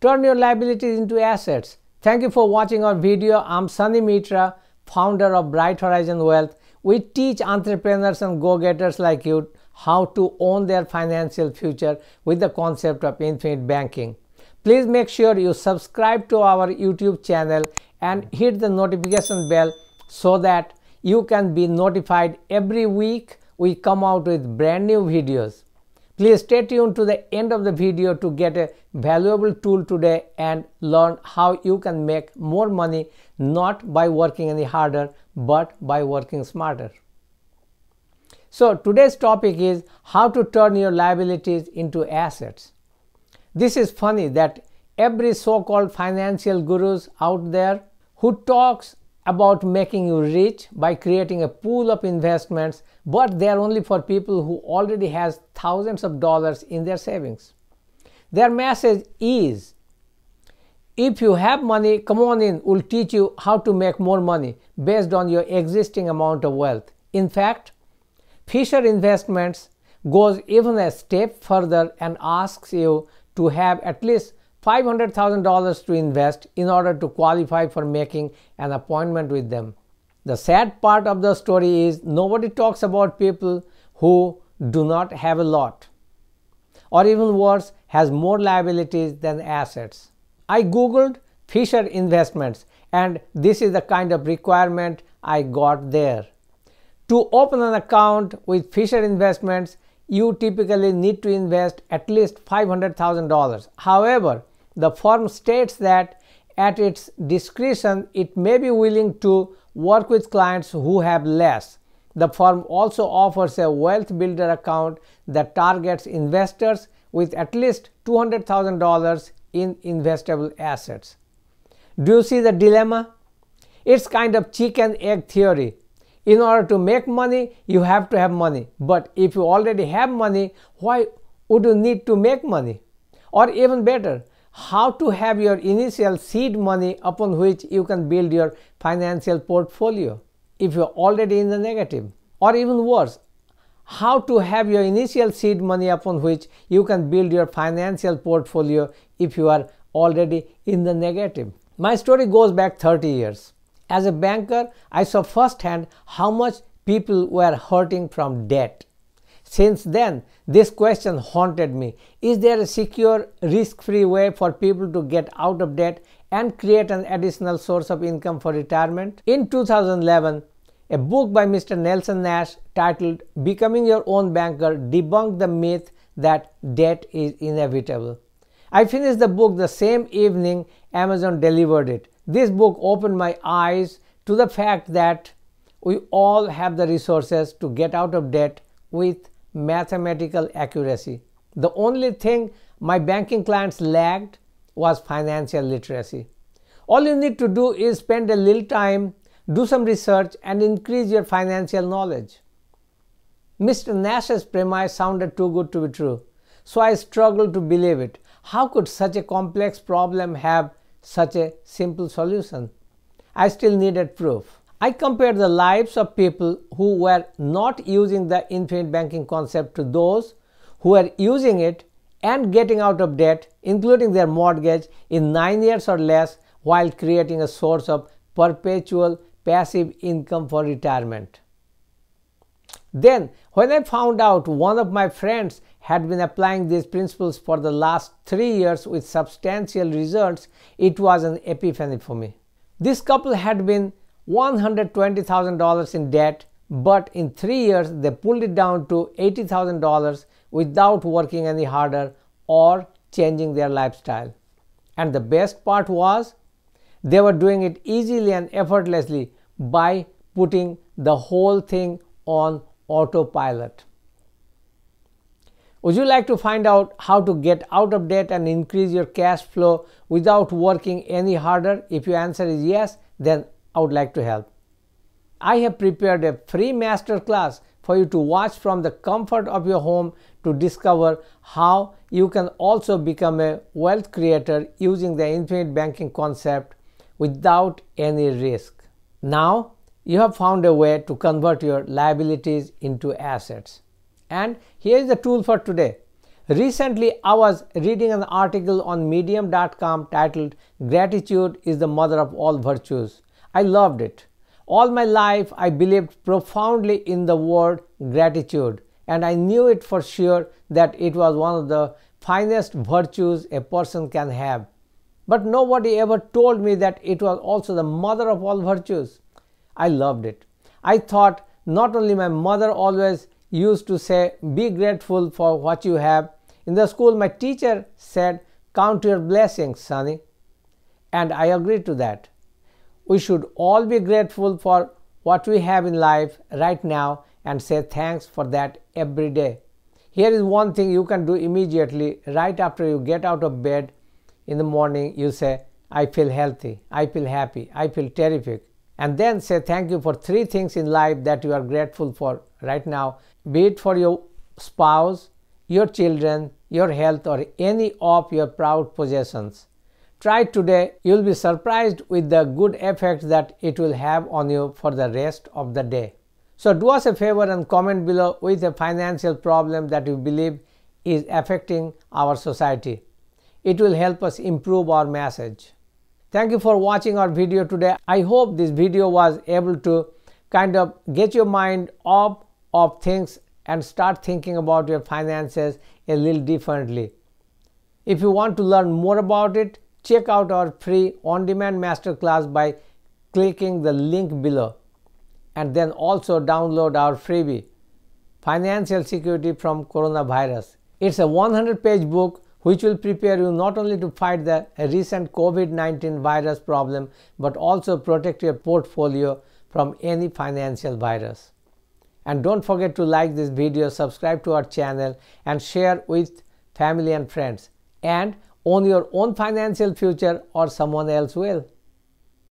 turn your liabilities into assets. Thank you for watching our video. I'm Sunny Mitra, founder of Bright Horizon Wealth. We teach entrepreneurs and go-getters like you how to own their financial future with the concept of infinite banking. Please make sure you subscribe to our YouTube channel and hit the notification bell so that you can be notified every week we come out with brand new videos. Please stay tuned to the end of the video to get a valuable tool today and learn how you can make more money not by working any harder but by working smarter. So today's topic is how to turn your liabilities into assets. This is funny that every so-called financial gurus out there who talks about making you rich by creating a pool of investments but they are only for people who already has thousands of dollars in their savings. Their message is if you have money come on in. We'll teach you how to make more money based on your existing amount of wealth. In fact fisher investments goes even a step further and asks you to have at least $500,000 to invest in order to qualify for making an appointment with them. The sad part of the story is nobody talks about people who do not have a lot or even worse has more liabilities than assets. I googled Fisher investments and this is the kind of requirement I got there. To open an account with Fisher investments, you typically need to invest at least $500,000. However, the firm states that at its discretion it may be willing to work with clients who have less. The firm also offers a wealth builder account that targets investors with at least $200,000 in investable assets. Do you see the dilemma? It's kind of chicken egg theory. In order to make money, you have to have money. But if you already have money, why would you need to make money? Or even better, how to have your initial seed money upon which you can build your financial portfolio if you're already in the negative. Or even worse, how to have your initial seed money upon which you can build your financial portfolio if you are already in the negative. My story goes back 30 years. As a banker, I saw firsthand how much people were hurting from debt. Since then, this question haunted me. Is there a secure, risk-free way for people to get out of debt and create an additional source of income for retirement? In 2011, a book by Mr. Nelson Nash titled Becoming Your Own Banker debunked the myth that debt is inevitable. I finished the book the same evening Amazon delivered it. This book opened my eyes to the fact that we all have the resources to get out of debt with mathematical accuracy. The only thing my banking clients lacked was financial literacy. All you need to do is spend a little time, do some research, and increase your financial knowledge. Mr. Nash's premise sounded too good to be true, so I struggled to believe it. How could such a complex problem have such a simple solution? I still needed proof. I compared the lives of people who were not using the infinite banking concept to those who were using it and getting out of debt, including their mortgage, in nine years or less while creating a source of perpetual passive income for retirement. Then, when I found out one of my friends had been applying these principles for the last three years with substantial results, it was an epiphany for me. This couple had been $120,000 in debt, but in three years they pulled it down to $80,000 without working any harder or changing their lifestyle. And the best part was they were doing it easily and effortlessly by putting the whole thing on autopilot. Would you like to find out how to get out of debt and increase your cash flow without working any harder? If your answer is yes, then I would like to help. I have prepared a free master class for you to watch from the comfort of your home to discover how you can also become a wealth creator using the infinite banking concept without any risk. Now you have found a way to convert your liabilities into assets. And here is the tool for today. Recently, I was reading an article on medium.com titled Gratitude is the Mother of All Virtues. I loved it. All my life, I believed profoundly in the word gratitude, and I knew it for sure that it was one of the finest virtues a person can have. But nobody ever told me that it was also the mother of all virtues. I loved it. I thought not only my mother always used to say, Be grateful for what you have. In the school, my teacher said, Count your blessings, sonny. And I agreed to that. We should all be grateful for what we have in life right now and say thanks for that every day. Here is one thing you can do immediately right after you get out of bed in the morning. You say, I feel healthy, I feel happy, I feel terrific. And then say thank you for three things in life that you are grateful for right now, be it for your spouse, your children, your health, or any of your proud possessions. Try today. You'll be surprised with the good effect that it will have on you for the rest of the day. So do us a favor and comment below with a financial problem that you believe is affecting our society. It will help us improve our message. Thank you for watching our video today. I hope this video was able to kind of get your mind off of things and start thinking about your finances a little differently. If you want to learn more about it, check out our free on-demand masterclass by clicking the link below. And then also download our freebie financial security from coronavirus. It's a 100 page book which will prepare you not only to fight the recent covid-19 virus problem but also protect your portfolio from any financial virus. And don't forget to like this video subscribe to our channel and share with family and friends. And own your own financial future or someone else will